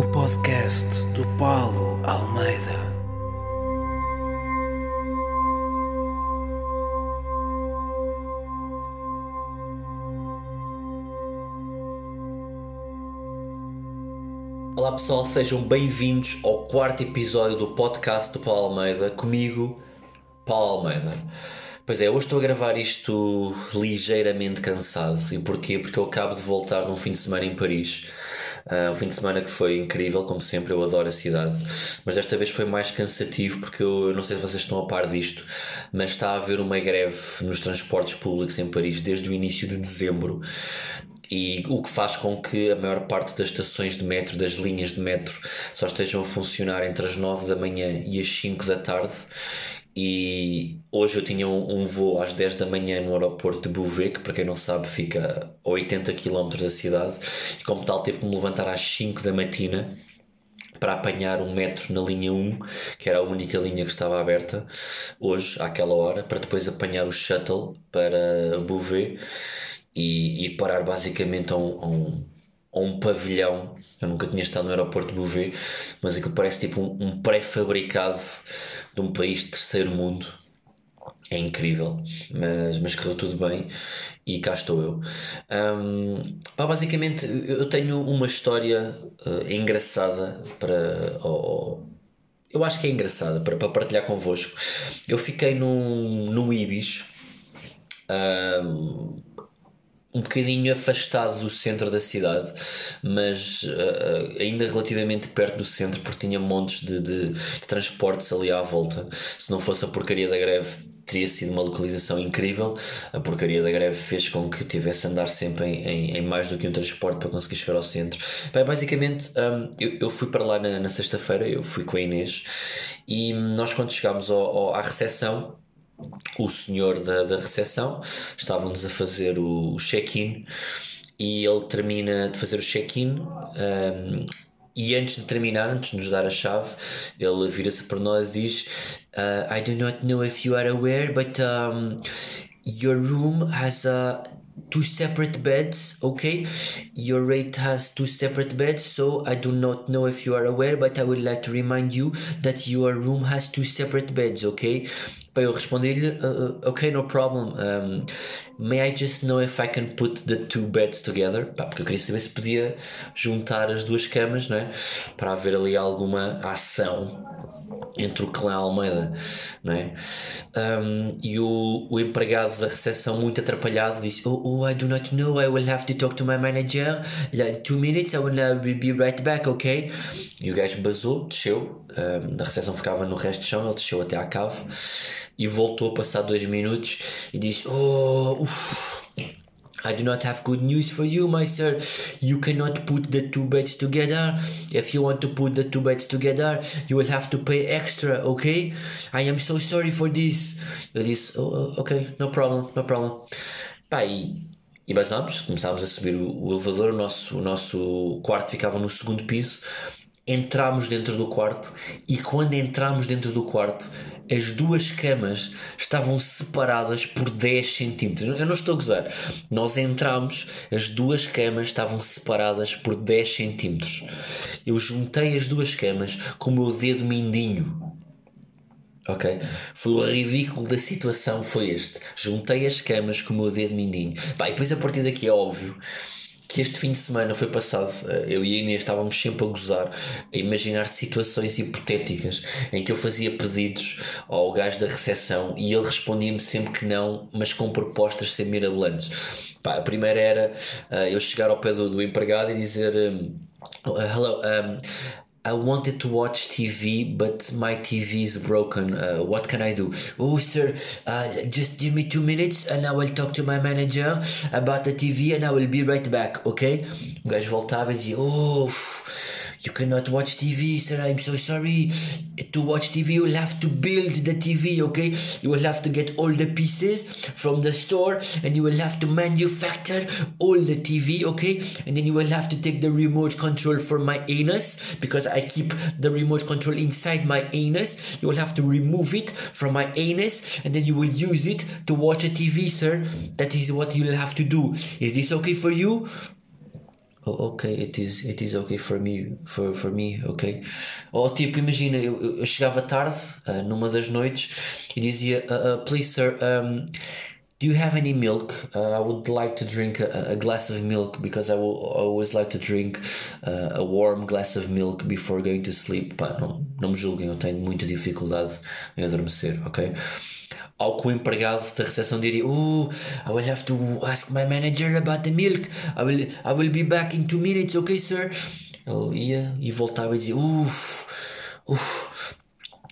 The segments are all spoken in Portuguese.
o podcast do Paulo Almeida. Olá pessoal, sejam bem-vindos ao quarto episódio do podcast do Paulo Almeida, comigo, Paulo Almeida. Pois é, hoje estou a gravar isto ligeiramente cansado. E porquê? Porque eu acabo de voltar num fim de semana em Paris. Uh, um fim de semana que foi incrível, como sempre, eu adoro a cidade. Mas desta vez foi mais cansativo porque eu, eu não sei se vocês estão a par disto, mas está a haver uma greve nos transportes públicos em Paris desde o início de dezembro e o que faz com que a maior parte das estações de metro, das linhas de metro, só estejam a funcionar entre as 9 da manhã e as 5 da tarde. E hoje eu tinha um, voo às 10 da manhã no aeroporto de Bouvet, que para quem não sabe fica a 80 km da cidade, e como tal teve que me levantar às 5 da matina para apanhar um metro na linha 1, que era a única linha que estava aberta hoje, àquela hora, para depois apanhar o shuttle para Bouvet e ir parar basicamente a um, a um, a um pavilhão. Eu nunca tinha estado no aeroporto de Bouvet, mas aquilo parece tipo um, um pré-fabricado de um país de terceiro mundo. É incrível, mas, mas correu tudo bem e cá estou eu. Um, pá, basicamente, eu tenho uma história uh, engraçada para. Oh, eu acho que é engraçada para, para partilhar convosco. Eu fiquei num, no Ibis. Um, um bocadinho afastado do centro da cidade, mas uh, ainda relativamente perto do centro, porque tinha montes de, de, de, transportes ali à volta. Se não fosse a porcaria da greve, teria sido uma localização incrível. A porcaria da greve fez com que tivesse a andar sempre em, em, em mais do que um transporte para conseguir chegar ao centro. Bem, basicamente, um, eu, eu fui para lá na, na sexta-feira, eu fui com a Inês, e nós, quando chegámos ao, ao, à recepção, o senhor da, da recepção, estávamos a fazer o check-in e ele termina de fazer o check-in. Um, e antes de terminar, antes de nos dar a chave, ele vira-se para nós e diz: uh, I do not know if you are aware, but um, your room has a two separate beds okay your rate has two separate beds so i do not know if you are aware but i would like to remind you that your room has two separate beds okay Para eu responder-lhe, uh, uh, ok, no problem. Um, may I just know if I can put the two beds together? Pá, porque eu queria saber se podia juntar as duas camas, não é? Para haver ali alguma ação entre o clã Almeida, não é? Um, e o, o empregado da recepção, muito atrapalhado, disse: oh, oh, I do not know, I will have to talk to my manager. Like two minutes, I will uh, be right back, ok? E o gajo basou, desceu, um, da recepção ficava no resto do chão, ele desceu até à cave e voltou passar dois minutos e disse: Oh, uf, I do not have good news for you, my sir. You cannot put the two beds together. If you want to put the two beds together, you will have to pay extra, okay? I am so sorry for this. Eu disse, oh, oh ok, no problem, no problem. Pá, e, e basamos, começámos a subir o, o, elevador, o nosso, o nosso quarto ficava no segundo piso. Entramos dentro do quarto e quando entramos dentro do quarto, as duas camas estavam separadas por 10 centímetros. Eu não estou a gozar. Nós entramos, as duas camas estavam separadas por 10 centímetros. Eu juntei as duas camas com o meu dedo mindinho. Ok? Foi o ridículo da situação foi este. Juntei as camas com o meu dedo mindinho. Vai, depois a partir daqui é óbvio que este fim de semana foi passado, eh, eu e a Inês estávamos sempre a gozar, a imaginar situações hipotéticas em que eu fazia pedidos ao gajo da recepção e ele respondia-me sempre que não, mas com propostas sem mirabolantes. Pá, a primeira era uh, eu chegar ao pé do, do empregado e dizer. Um, uh, hello, um, I wanted to watch TV, but my TV is broken. Uh, what can I do? Oh, sir, uh, just give me two minutes and I will talk to my manager about the TV and I will be right back, okay? O gajo voltava e dizia: Oh, you cannot watch TV, sir. I'm so sorry. To watch TV, you will have to build the TV, okay? You will have to get all the pieces from the store and you will have to manufacture all the TV, okay? And then you will have to take the remote control for my anus because I keep the remote control inside my anus. You will have to remove it from my anus and then you will use it to watch a TV, sir. That is what you will have to do. Is this okay for you? Oh, ok, it is, it is okay for me, for, for me, ok. Ou tipo, imagina, eu, eu chegava tarde, uh, numa das noites, e dizia, uh, uh, please sir, um, do you have any milk? Uh, I would like to drink a, a, glass of milk because I will always like to drink uh, a warm glass of milk before going to sleep. Pá, não, não me julguem, eu tenho muita dificuldade em adormecer, ok? ao que o empregado da recepção diria oh, I will have to ask my manager about the milk I will, I will be back in two minutes ok sir ele ia e voltava e dizia uff, uff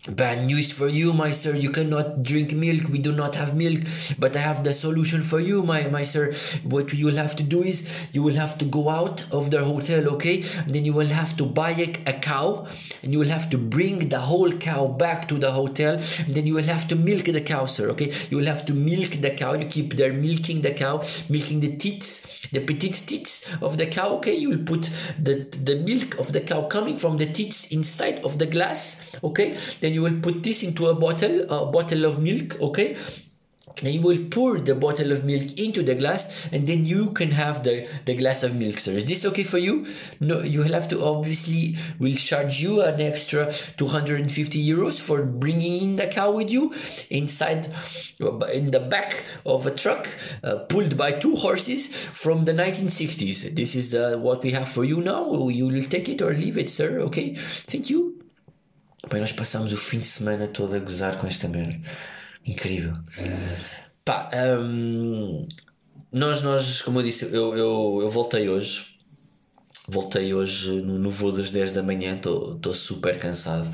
Bad news for you, my sir. You cannot drink milk. We do not have milk. But I have the solution for you, my, my sir. What you'll have to do is you will have to go out of the hotel, okay? And then you will have to buy a, a cow and you will have to bring the whole cow back to the hotel. And then you will have to milk the cow, sir, okay? You will have to milk the cow. You keep there milking the cow, milking the teats, the petite teats of the cow, okay? You will put the, the milk of the cow coming from the teats inside of the glass, okay? Then you will put this into a bottle, a bottle of milk, okay? And you will pour the bottle of milk into the glass and then you can have the, the glass of milk sir. Is this okay for you? No you have to obviously will charge you an extra 250 euros for bringing in the cow with you inside in the back of a truck uh, pulled by two horses from the 1960s this is uh, what we have for you now. You will take it or leave it sir. Okay? Thank you. Bem, nós passámos o fim de semana todo a gozar com esta merda. Incrível. Pá, um, nós, nós, como eu disse, eu, eu, eu voltei hoje. Voltei hoje no, no voo das 10 da manhã, estou super cansado.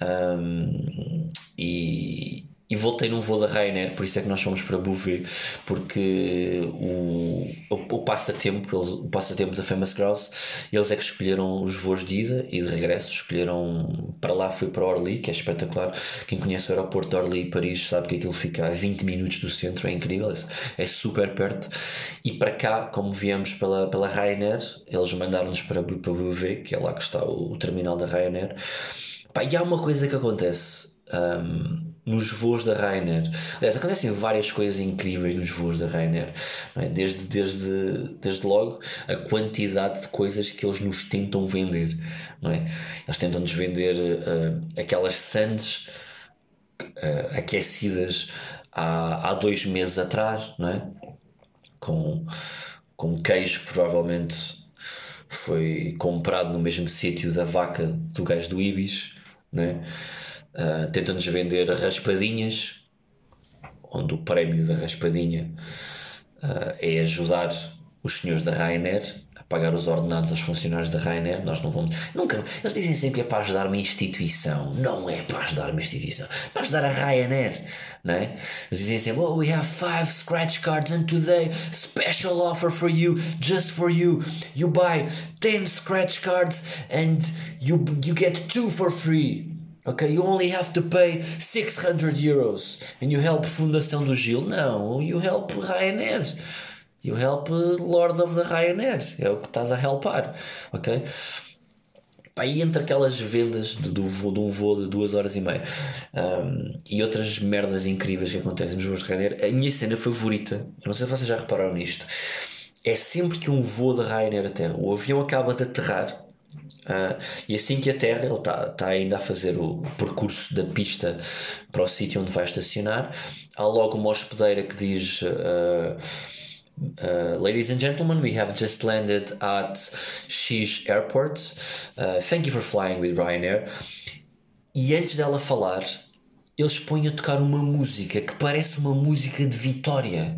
Um, e, e voltei num voo da Ryanair, por isso é que nós fomos para Bouvet, porque o, o, o passatempo, eles, o passatempo da Famous Grouse, eles é que escolheram os voos de ida e de regresso, escolheram para lá fui para Orly, que é espetacular. Quem conhece o aeroporto de Orly e Paris sabe que aquilo fica a 20 minutos do centro, é incrível, é super perto. E para cá, como viemos pela, pela Ryanair, eles mandaram-nos para, para Bouvet, que é lá que está o, o terminal da Ryanair. Pá, e há uma coisa que acontece. Um, nos voos da Rainer. Aliás, acontecem várias coisas incríveis nos voos da Rainer. É? Desde, desde, desde logo a quantidade de coisas que eles nos tentam vender. Não é? Eles tentam-nos vender uh, aquelas sandes uh, aquecidas há, há dois meses atrás, não é? com, com queijo que provavelmente foi comprado no mesmo sítio da vaca do gajo do Ibis. Não é? Uh, Tentam-nos vender raspadinhas, onde o prémio da raspadinha uh, é ajudar os senhores da Ryanair a pagar os ordenados aos funcionários da Ryanair. Nós não vamos. Nunca. Eles dizem sempre que é para ajudar uma instituição. Não é para ajudar uma instituição. É para ajudar a Ryanair. Não é? Eles dizem sempre: Oh, we have five scratch cards and today special offer for you, just for you. You buy 10 scratch cards and you, you get two for free. Ok, you only have to pay 600 euros and you help Fundação do Gil. Não, you help Ryanair. You help Lord of the Ryanair. É o que estás a helpar. Ok? Pá, entre aquelas vendas do, do de um voo de duas horas e meia um, e outras merdas incríveis que acontecem nos voos de Ryanair, a minha cena favorita, eu não sei se vocês já repararam nisto, é sempre que um voo da Ryanair aterra, o avião acaba de aterrar Uh, e assim que a Terra, está tá ainda a fazer o, percurso da pista para o sítio onde vai estacionar, há logo uma hospedeira que diz. Uh, Uh, ladies and gentlemen, we have just landed at X Airport. Uh, thank you for flying with Ryanair. E antes dela falar, eles põem a tocar uma música que parece uma música de vitória.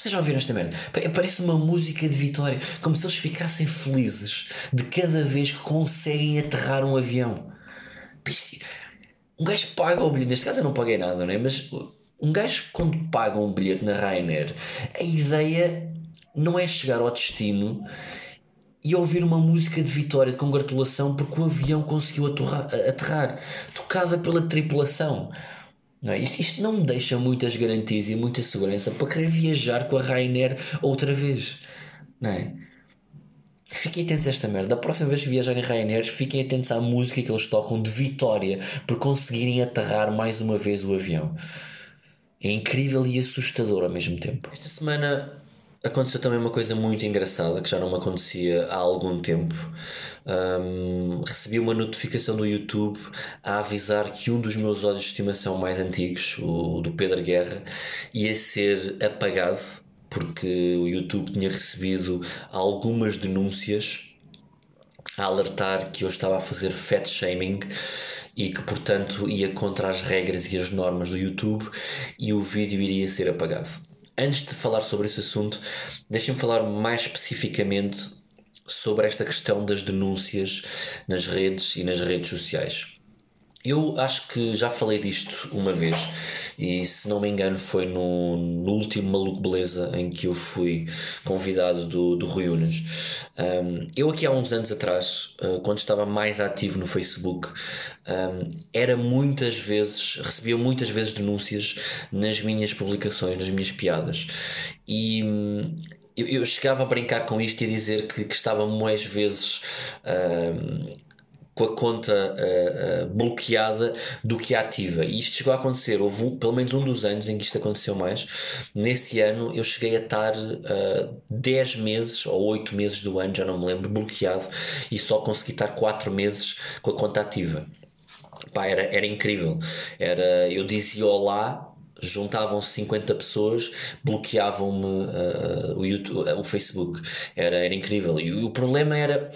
Vocês já ouviram esta merda? Parece uma música de vitória, como se eles ficassem felizes de cada vez que conseguem aterrar um avião. Um gajo paga o bilhete, neste caso eu não paguei nada, não é? Mas um gajo, quando paga um bilhete na Ryanair, a ideia não é chegar ao destino e ouvir uma música de vitória, de congratulação, porque o avião conseguiu aterrar, tocada pela tripulação. Não é? Isto não me deixa muitas garantias e muita segurança para querer viajar com a Ryanair outra vez. Não é? Fiquem atentos a esta merda. Da próxima vez que viajarem Ryanair, fiquem atentos à música que eles tocam de vitória por conseguirem aterrar mais uma vez o avião. É incrível e assustador ao mesmo tempo. Esta semana aconteceu também uma coisa muito engraçada que já não me acontecia há algum tempo. Um, recebi uma notificação do YouTube a avisar que um dos meus ódios de estimação mais antigos, o do Pedro Guerra, ia ser apagado porque o YouTube tinha recebido algumas denúncias a alertar que eu estava a fazer fat shaming e que, portanto, ia contra as regras e as normas do YouTube e o vídeo iria ser apagado. Antes de falar sobre esse assunto, deixem-me falar mais especificamente sobre esta questão das denúncias nas redes e nas redes sociais. Eu acho que já falei disto uma vez e se não me engano foi no, no último Maluco Beleza em que eu fui convidado do, do Rui Unas. Um, eu aqui há uns anos atrás, uh, quando estava mais ativo no Facebook, um, era muitas vezes, recebia muitas vezes denúncias nas minhas publicações, nas minhas piadas e eu, eu, chegava a brincar com isto e a dizer que, que estava mais vezes com a conta uh, uh, bloqueada do que ativa. E isto chegou a acontecer. Houve pelo menos um dos anos em que isto aconteceu mais. Nesse ano eu cheguei a estar uh, 10 meses ou 8 meses do ano, já não me lembro, bloqueado e só consegui estar 4 meses com a conta ativa. Pá, era, era incrível. Era, eu dizia olá juntavam-se 50 pessoas, bloqueavam-me uh, o, YouTube, o Facebook. Era, era incrível. E o problema era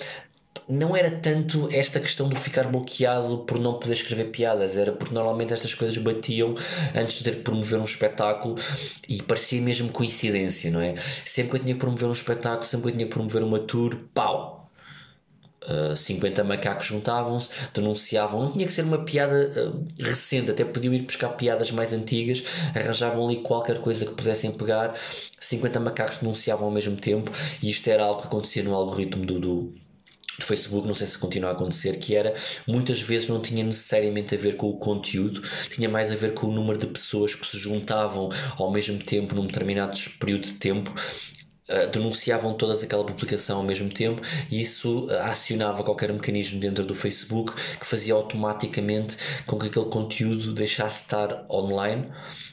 não era tanto esta questão do ficar bloqueado por não poder escrever piadas, era porque normalmente estas coisas batiam antes de ter que promover um espetáculo e parecia mesmo coincidência, não é? Sempre que eu tinha que promover um espetáculo, sempre que eu tinha que promover uma tour, pau! Uh, 50 macacos juntavam-se, denunciavam. Não tinha que ser uma piada uh, recente, até podiam ir buscar piadas mais antigas, arranjavam ali qualquer coisa que pudessem pegar. 50 macacos denunciavam ao mesmo tempo, e isto era algo que acontecia no algoritmo do, do do Facebook, não sei se continua a acontecer, que era muitas vezes não tinha necessariamente a ver com o conteúdo, tinha mais a ver com o número de pessoas que se juntavam ao mesmo tempo num determinado período de tempo Uh, denunciavam todas aquela publicação ao mesmo tempo e isso uh, acionava qualquer mecanismo dentro do Facebook que fazia automaticamente com que aquele conteúdo deixasse de estar online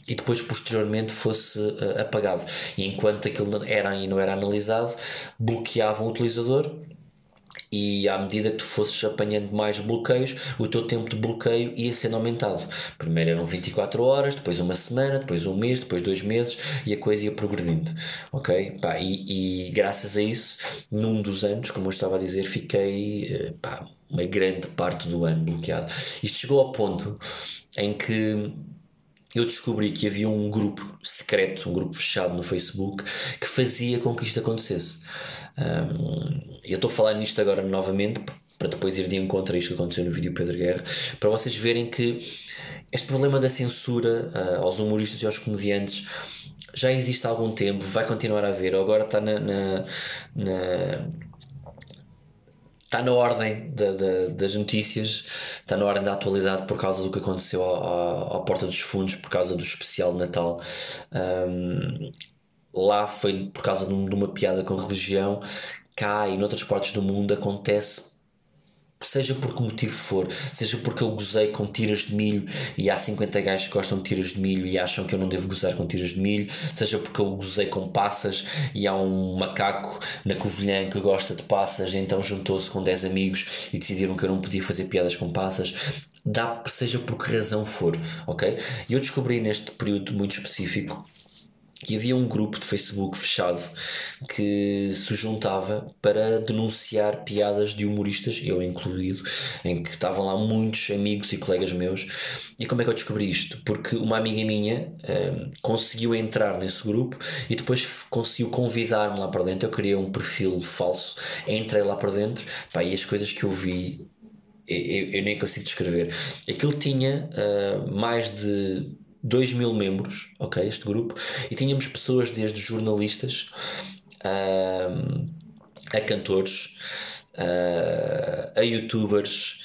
e depois posteriormente fosse uh, apagado. E enquanto aquilo era e não era analisado bloqueavam o utilizador e à medida que tu fosses apanhando mais bloqueios, o teu tempo de bloqueio ia sendo aumentado. Primeiro eram 24 horas, depois uma semana, depois um mês, depois dois meses e a coisa ia progredindo. Ok? Pá, e, e graças a isso, num dos anos, como eu estava a dizer, fiquei eh, pá, uma grande parte do ano bloqueado. Isto chegou ao ponto em que eu descobri que havia um grupo secreto, um grupo fechado no Facebook que fazia com que isto acontecesse. Um, eu estou a falar nisto agora novamente para depois ir de encontro a isto que aconteceu no vídeo Pedro Guerra, para vocês verem que este problema da censura uh, aos humoristas e aos comediantes já existe há algum tempo, vai continuar a haver, agora está na, na, na está na ordem da, da, das notícias, está na ordem da atualidade por causa do que aconteceu à Porta dos Fundos, por causa do especial de Natal. Um, lá foi por causa de, uma piada com religião, cá e noutras partes do mundo acontece seja por que motivo for, seja porque eu gozei com tiras de milho e há 50 gajos que gostam de tiras de milho e acham que eu não devo gozar com tiras de milho, seja porque eu gozei com passas e há um macaco na Covilhã que gosta de passas, então juntou-se com 10 amigos e decidiram que eu não podia fazer piadas com passas. Dá, seja por que razão for, ok? E eu descobri neste período muito específico que havia um grupo de Facebook fechado que se juntava para denunciar piadas de humoristas, eu incluído, em que estavam lá muitos amigos e colegas meus. E como é que eu descobri isto? Porque uma amiga minha um, conseguiu entrar nesse grupo e depois conseguiu convidar-me lá para dentro. Eu criei um perfil falso, entrei lá para dentro pá, e as coisas que eu vi eu, eu nem consigo descrever. Aquilo tinha uh, mais de 2 mil membros, ok? Este grupo, e tínhamos pessoas desde jornalistas a cantores. Uh, a youtubers,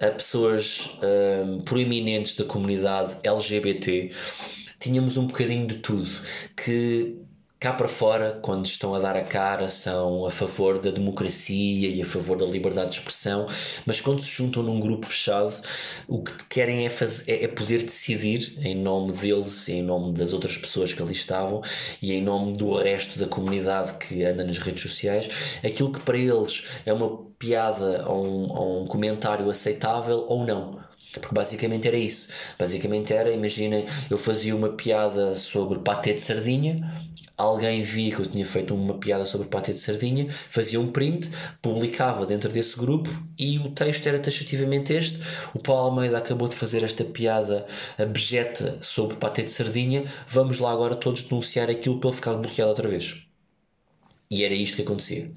a pessoas proeminentes da comunidade LGBT, tínhamos um bocadinho de tudo que cá para fora, quando estão a dar a cara, são a favor da democracia e a favor da liberdade de expressão, mas quando se juntam num grupo fechado, o que querem é, fazer, é, é poder decidir em nome deles, em nome das outras pessoas que ali estavam e em nome do resto da comunidade que anda nas redes sociais, aquilo que para eles é uma piada ou um, ou um comentário aceitável ou não. Porque basicamente era isso. Basicamente era, imaginem, eu fazia uma piada sobre patê de sardinha alguém via que eu tinha feito uma piada sobre patê de sardinha, fazia um print, publicava dentro desse grupo e o texto era taxativamente este. O Paulo Almeida acabou de fazer esta piada abjeta sobre patê de sardinha, vamos lá agora todos denunciar aquilo para ele ficar bloqueado outra vez. E era isto que acontecia.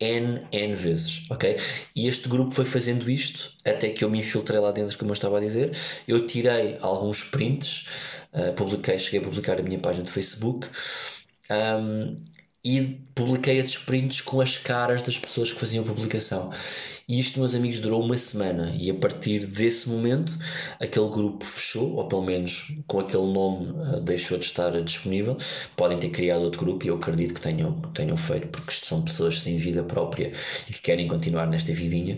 N, N vezes, ok? E este grupo foi fazendo isto até que eu me infiltrei lá dentro, como eu estava a dizer. Eu tirei alguns prints, uh, publiquei, cheguei a publicar a minha página de Facebook um, e publiquei esses prints com as caras das pessoas que faziam a publicação. E isto, meus amigos, durou uma semana. E a partir desse momento, aquele grupo fechou, ou pelo menos com aquele nome uh, deixou de estar disponível. Podem ter criado outro grupo e eu acredito que tenham, tenham feito, porque isto são pessoas sem vida própria e que querem continuar nesta vidinha.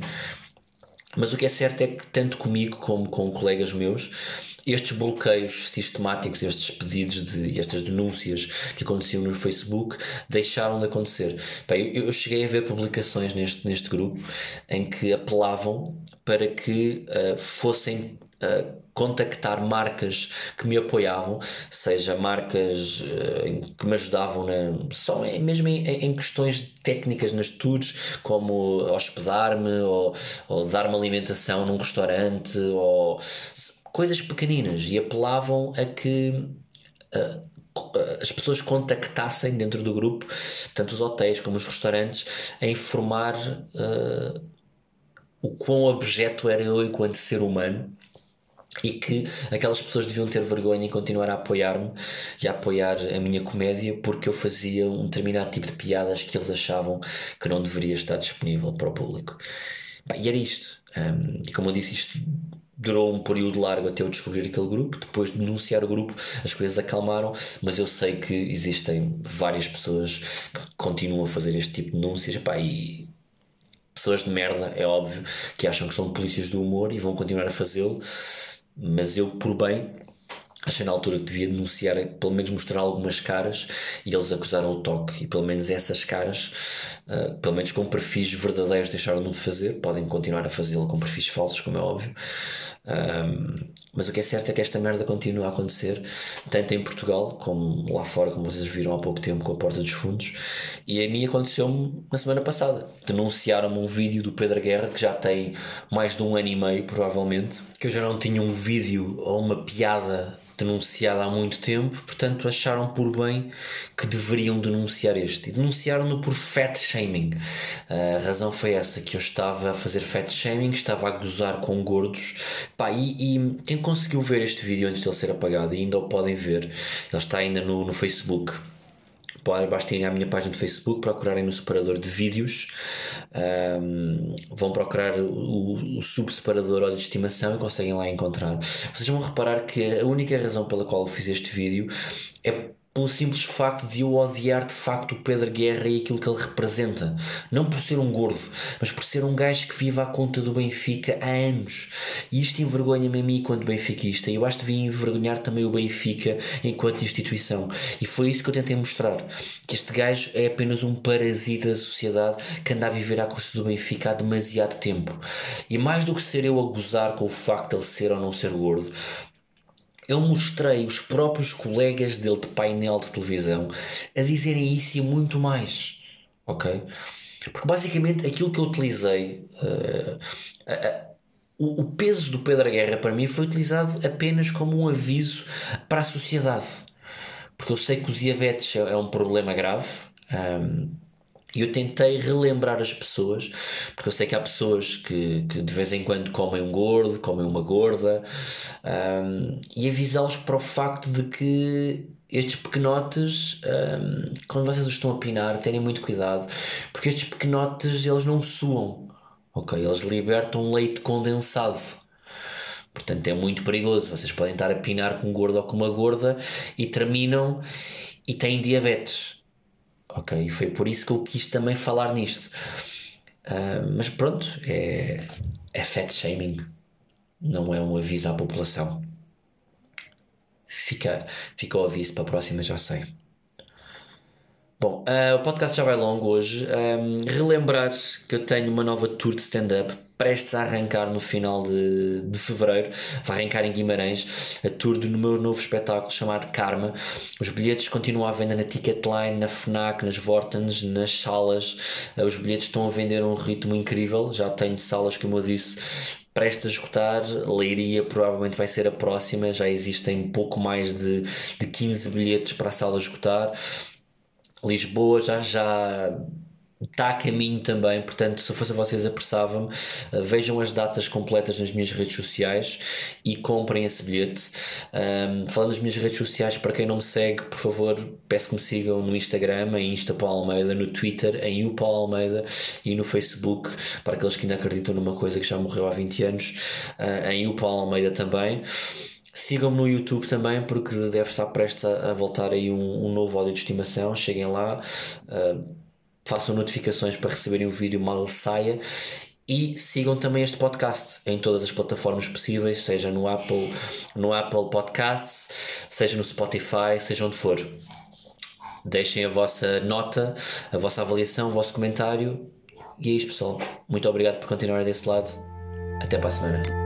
Mas o que é certo é que, tanto comigo como com colegas meus, estes bloqueios sistemáticos, estes pedidos de estas denúncias que aconteciam no Facebook deixaram de acontecer. Bem, eu, cheguei a ver publicações neste, neste grupo em que apelavam para que uh, fossem uh, contactar marcas que me apoiavam, seja marcas uh, que me ajudavam na, só mesmo em, em, questões técnicas nas tours, como hospedar-me ou, ou dar-me alimentação num restaurante ou coisas pequeninas e apelavam a que uh, as pessoas contactassem dentro do grupo, tanto os hotéis como os restaurantes, a informar uh, o quão objeto era eu enquanto ser humano e que aquelas pessoas deviam ter vergonha em continuar a apoiar-me e a apoiar a minha comédia porque eu fazia um determinado tipo de piadas que eles achavam que não deveria estar disponível para o público. e era isto. Um, como eu disse, isto durou um período largo até eu descobrir aquele grupo. Depois de denunciar o grupo, as coisas acalmaram, mas eu sei que existem várias pessoas que continuam a fazer este tipo de denúncias. Epá, e pessoas de merda, é óbvio, que acham que são polícias do humor e vão continuar a fazê-lo, mas eu, por bem, achei na altura que devia denunciar, pelo menos mostrar algumas caras, e eles acusaram o toque, e pelo menos essas caras, uh, pelo menos com perfis verdadeiros, deixaram-no de fazer. Podem continuar a fazê-lo com perfis falsos, como é óbvio. Um, mas o que é certo é que esta merda continua a acontecer, tanto em Portugal como lá fora, como vocês viram há pouco tempo com a Porta dos Fundos. E a mim aconteceu-me na semana passada. Denunciaram-me um vídeo do Pedro Guerra que já tem mais de um ano e meio, provavelmente, que eu já não tinha um vídeo ou uma piada denunciada há muito tempo, portanto acharam por bem que deveriam denunciar este. E denunciaram-no por fat shaming. A razão foi essa, que eu estava a fazer fat shaming, estava a gozar com gordos. Pá, e, e quem conseguiu ver este vídeo antes de ele ser apagado, e ainda o podem ver, ele está ainda no, no Facebook basta irem à minha página de Facebook, procurarem no separador de vídeos, um, vão procurar o, o subseparador ou de estimação e conseguem lá encontrar. Vocês vão reparar que a única razão pela qual eu fiz este vídeo é pelo simples facto de eu odiar de facto o Pedro Guerra e aquilo que ele representa. Não por ser um gordo, mas por ser um gajo que vive à conta do Benfica há anos. E isto envergonha-me a mim enquanto benfiquista. E eu acho que devia envergonhar também o Benfica enquanto instituição. E foi isso que eu tentei mostrar. Que este gajo é apenas um parasita da sociedade que anda a viver à custa do Benfica há demasiado tempo. E mais do que ser eu a gozar com o facto de ele ser ou não ser gordo, eu mostrei os próprios colegas dele de painel de televisão a dizerem isso e muito mais. Ok? Porque basicamente aquilo que eu utilizei, uh, o, peso do Pedro Guerra para mim foi utilizado apenas como um aviso para a sociedade. Porque eu sei que o diabetes é, é um problema grave. Um, e eu tentei relembrar as pessoas, porque eu sei que há pessoas que, que de vez em quando comem um gordo, comem uma gorda, um, e avisá-los para o facto de que estes pequenotes, um, quando vocês os estão a pinar, tenham muito cuidado, porque estes pequenotes eles não suam, ok? Eles libertam leite condensado. Portanto, é muito perigoso. Vocês podem estar a pinar com um gordo ou com uma gorda e terminam e têm diabetes ok? E foi por isso que eu quis também falar nisto. Uh, mas pronto, é, é fat shaming, não é um aviso à população. Fica, fica o aviso para a próxima, já sei. Bom, uh, o podcast já vai longo hoje. Um, relembrar que eu tenho uma nova tour de stand-up prestes a arrancar no final de, de fevereiro. Vai arrancar em Guimarães a tour do meu novo espetáculo chamado Karma. Os bilhetes continuam à venda na Ticketline, na Fnac, nas Vortens, nas salas. Uh, os bilhetes estão a vender a um ritmo incrível. Já tenho salas, como eu disse, prestes a esgotar. Leiria provavelmente vai ser a próxima. Já existem pouco mais de, de 15 bilhetes para a sala esgotar. Lisboa já já está a caminho também, portanto, se fosse a vocês, apressava-me. Uh, vejam as datas completas nas minhas redes sociais e comprem esse bilhete. Um, falando das minhas redes sociais, para quem não me segue, por favor, peço que me sigam no Instagram, em Insta Paulo Almeida, no Twitter, em U Paulo Almeida e no Facebook, para aqueles que ainda acreditam numa coisa que já morreu há 20 anos, uh, em U Paulo Almeida também. Sigam-me no YouTube também, porque deve estar prestes a, a voltar aí um, um, novo áudio de estimação. Cheguem lá, uh, façam notificações para receberem o vídeo mal saia. E sigam também este podcast em todas as plataformas possíveis, seja no Apple, no Apple Podcasts, seja no Spotify, seja onde for. Deixem a vossa nota, a vossa avaliação, o vosso comentário. E é isto, pessoal. Muito obrigado por continuar desse lado. Até para a semana.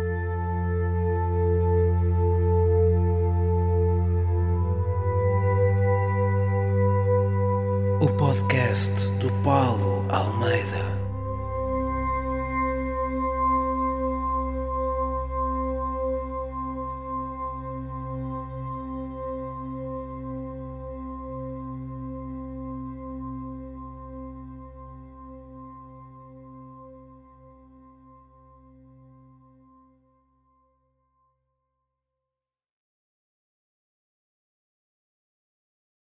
O podcast do Paulo Almeida.